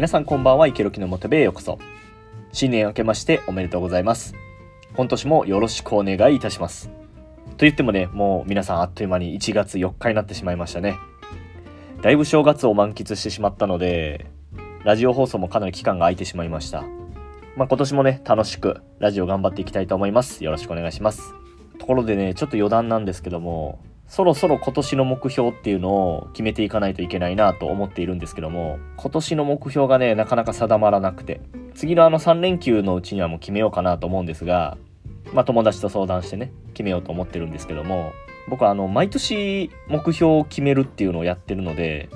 皆さんこんばんは池ロキのモテベへようこそ。新年明けましておめでとうございます。今年もよろしくお願いいたします。と言ってもねもう皆さんあっという間に1月4日になってしまいましたね。だいぶ正月を満喫してしまったのでラジオ放送もかなり期間が空いてしまいました。まあ、今年もね楽しくラジオ頑張っていきたいと思います。よろしくお願いします。ところでねちょっと余談なんですけどもそろそろ今年の目標っていうのを決めていかないといけないなと思っているんですけども今年の目標がねなかなか定まらなくて。次のあの3連休のうちにはもう決めようかなと思うんですがまあ友達と相談してね決めようと思ってるんですけども僕はあの毎年目標を決めるっていうのをやってるので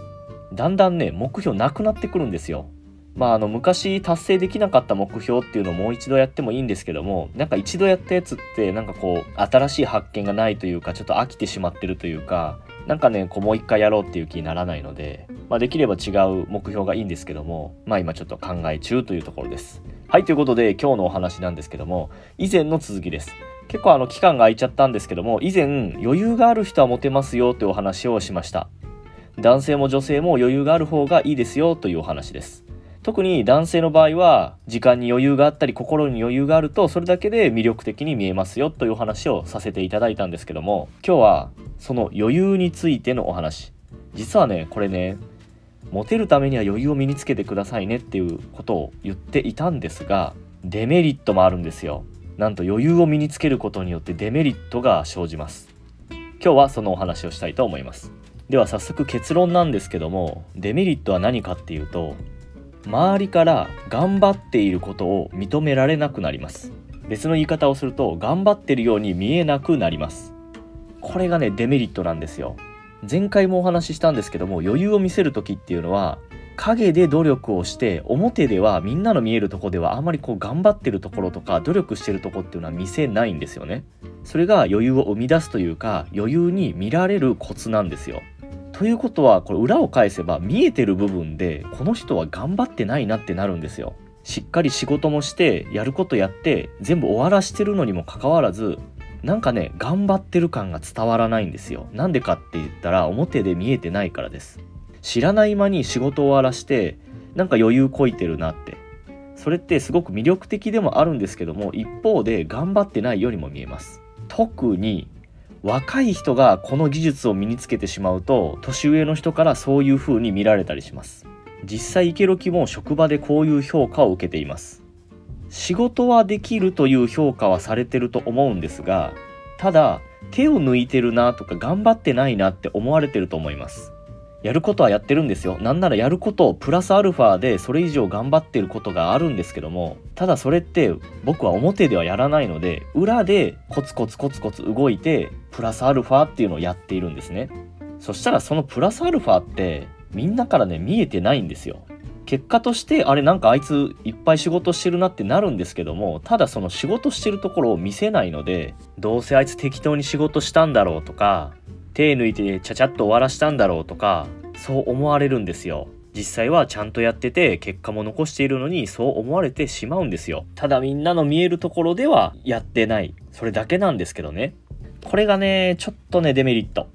だんだんね目標なくなってくるんですよ。まあ、あの昔達成できなかった目標っていうのをもう一度やってもいいんですけどもなんか一度やったやつってなんかこう新しい発見がないというかちょっと飽きてしまってるというかなんかねこうもう一回やろうっていう気にならないので、まあ、できれば違う目標がいいんですけどもまあ今ちょっと考え中というところです。はいということで今日のお話なんですけども以前の続きです。結構あの期間が空いちゃったんですけども以前余裕がある人はモテますよというお話をしました。男性も女性も余裕がある方がいいですよというお話です。特に男性の場合は時間に余裕があったり心に余裕があるとそれだけで魅力的に見えますよというお話をさせていただいたんですけども今日はその余裕についてのお話。実はねこれねモテるためには余裕を身につけてくださいねっていうことを言っていたんですがデメリットもあるんですよ。なんと余裕を身につけることによってデメリットが生じます。今日はそのお話をしたいと思います。では早速結論なんですけどもデメリットは何かっていうと周りから頑張っていることを認められなくなります。別の言い方をすると頑張ってるように見えなくなります。これがねデメリットなんですよ。前回もお話ししたんですけども余裕を見せる時っていうのは影で努力をして表ではみんなの見えるとこではあまりこう頑張ってるところとか努力してるとこっていうのは見せないんですよね。それが余裕を生み出すというか余裕に見られるコツなんですよ。ということはこれ裏を返せば見えてる部分でこの人は頑張ってないなってなるんですよ。しっかり仕事もしてやることやって全部終わらしてるのにもかかわらずなんかね頑張ってる感が伝わらないんですよ。なんでかって言ったら表で見えてないからです。知らない間に仕事終わらしてなんか余裕こいてるなってそれってすごく魅力的でもあるんですけども一方で頑張ってないようにも見えます特に若い人がこの技術を身につけてしまうと年上の人からそういう風に見られたりします。実際イケロキも職場でこういう評価を受けています。仕事はできるという評価はされてると思うんですがただ手を抜いてるなとか頑張ってないなって思われてると思います。やることはやってるんですよ。なんならやることをプラスアルファでそれ以上頑張ってることがあるんですけども、ただそれって僕は表ではやらないので、裏でコツコツコツコツ動いて、プラスアルファっていうのをやっているんですね。そしたらそのプラスアルファってみんなからね見えてないんですよ。結果としてあれなんかあいついっぱい仕事してるなってなるんですけどもただその仕事してるところを見せないのでどうせあいつ適当に仕事したんだろうとか手抜いてちゃちゃっと終わらしたんだろうとかそう思われるんですよ。実際はちゃんとやってて結果も残しているのにそう思われてしまうんですよ。ただみんなの見えるところではやってない。それだけなんですけどね。これがねちょっとねデメリット。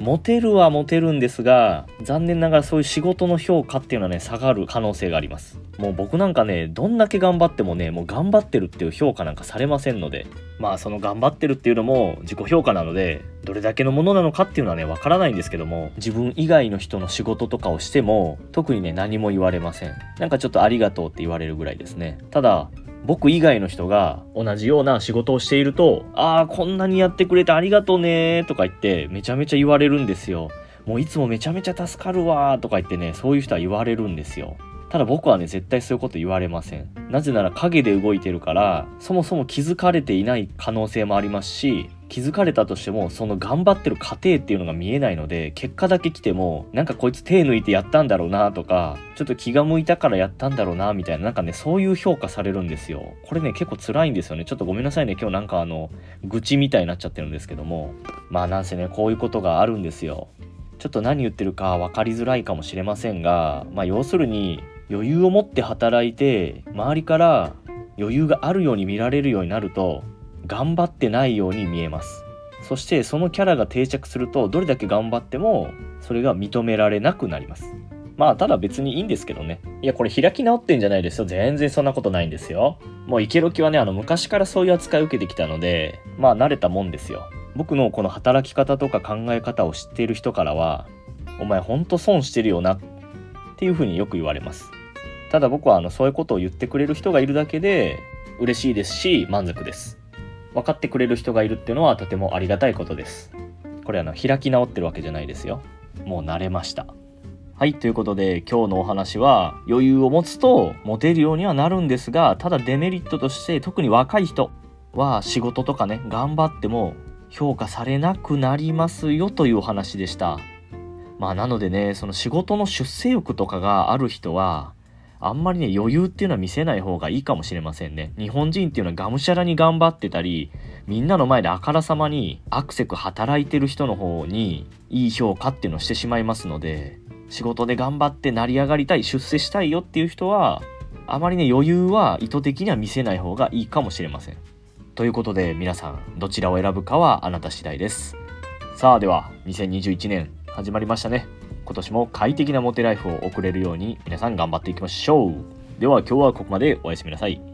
モテるはモテるんですが残念ながらそういう仕事の評価っていうのはね下がる可能性があります。もう僕なんかねどんだけ頑張ってもねもう頑張ってるっていう評価なんかされませんのでまあその頑張ってるっていうのも自己評価なのでどれだけのものなのかっていうのはねわからないんですけども自分以外の人の仕事とかをしても特にね何も言われません。なんかちょっとありがとうって言われるぐらいですね。ただ僕以外の人が同じような仕事をしていると、ああ、こんなにやってくれてありがとうねとか言ってめちゃめちゃ言われるんですよ。もういつもめちゃめちゃ助かるわとか言ってね、そういう人は言われるんですよ。ただ僕はね、絶対そういうこと言われません。なぜなら影で動いてるから、そもそも気づかれていない可能性もありますし、気づかれたとしてもその頑張ってる過程っていうのが見えないので結果だけ来てもなんかこいつ手抜いてやったんだろうなとかちょっと気が向いたからやったんだろうなみたいななんかねそういう評価されるんですよ。これね結構辛いんですよね。ちょっとごめんなさいね。今日なんかあの愚痴みたいになっちゃってるんですけども。まあなんせねこういうことがあるんですよ。ちょっと何言ってるか分かりづらいかもしれませんがまあ要するに余裕を持って働いて周りから余裕があるように見られるようになると頑張ってないように見えます。そしてそのキャラが定着するとどれだけ頑張ってもそれが認められなくなります。まあただ別にいいんですけどね。いやこれ開き直ってんじゃないですよ。全然そんなことないんですよ。もうイケロキはねあの昔からそういう扱いを受けてきたのでまあ慣れたもんですよ。僕のこの働き方とか考え方を知っている人からはお前ほんと損してるよなっていうふうによく言われます。ただ僕はあのそういうことを言ってくれる人がいるだけで嬉しいですし満足です。分かってくれる人がいるっていうのはとてもありがたいことです。これあの開き直ってるわけじゃないですよ。もう慣れました。はいということで今日のお話は余裕を持つとモテるようにはなるんですがただデメリットとして特に若い人は仕事とかね頑張っても評価されなくなりますよというお話でした。まあなのでねその仕事の出世欲とかがある人はあんまりね余裕っていうのは見せない方がいいかもしれませんね。日本人っていうのはがむしゃらに頑張ってたりみんなの前であからさまにアクセク働いてる人の方にいい評価っていうのをしてしまいますので仕事で頑張って成り上がりたい出世したいよっていう人はあまりね余裕は意図的には見せない方がいいかもしれません。ということで皆さんどちらを選ぶかはあなた次第です。さあでは2021年始まりましたね。今年も快適なモテライフを送れるように皆さん頑張っていきましょう。では今日はここまで。おやすみなさい。